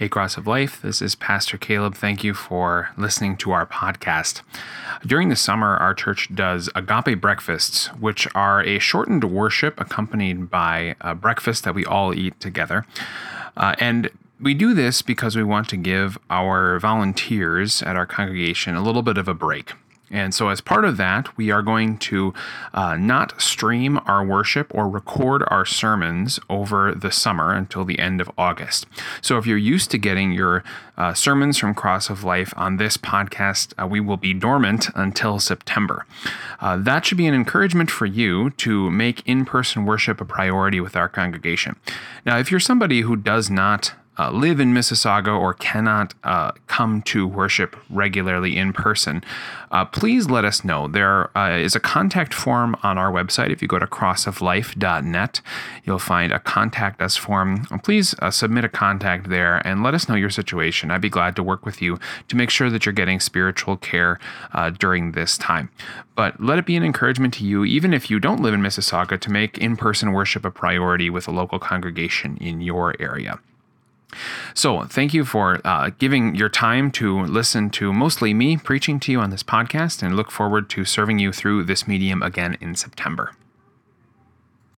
Hey, Cross of Life, this is Pastor Caleb. Thank you for listening to our podcast. During the summer, our church does agape breakfasts, which are a shortened worship accompanied by a breakfast that we all eat together. Uh, and we do this because we want to give our volunteers at our congregation a little bit of a break. And so, as part of that, we are going to uh, not stream our worship or record our sermons over the summer until the end of August. So, if you're used to getting your uh, sermons from Cross of Life on this podcast, uh, we will be dormant until September. Uh, that should be an encouragement for you to make in person worship a priority with our congregation. Now, if you're somebody who does not uh, live in Mississauga or cannot uh, come to worship regularly in person, uh, please let us know. There uh, is a contact form on our website. If you go to crossoflife.net, you'll find a contact us form. Please uh, submit a contact there and let us know your situation. I'd be glad to work with you to make sure that you're getting spiritual care uh, during this time. But let it be an encouragement to you, even if you don't live in Mississauga, to make in person worship a priority with a local congregation in your area. So, thank you for uh, giving your time to listen to mostly me preaching to you on this podcast, and look forward to serving you through this medium again in September.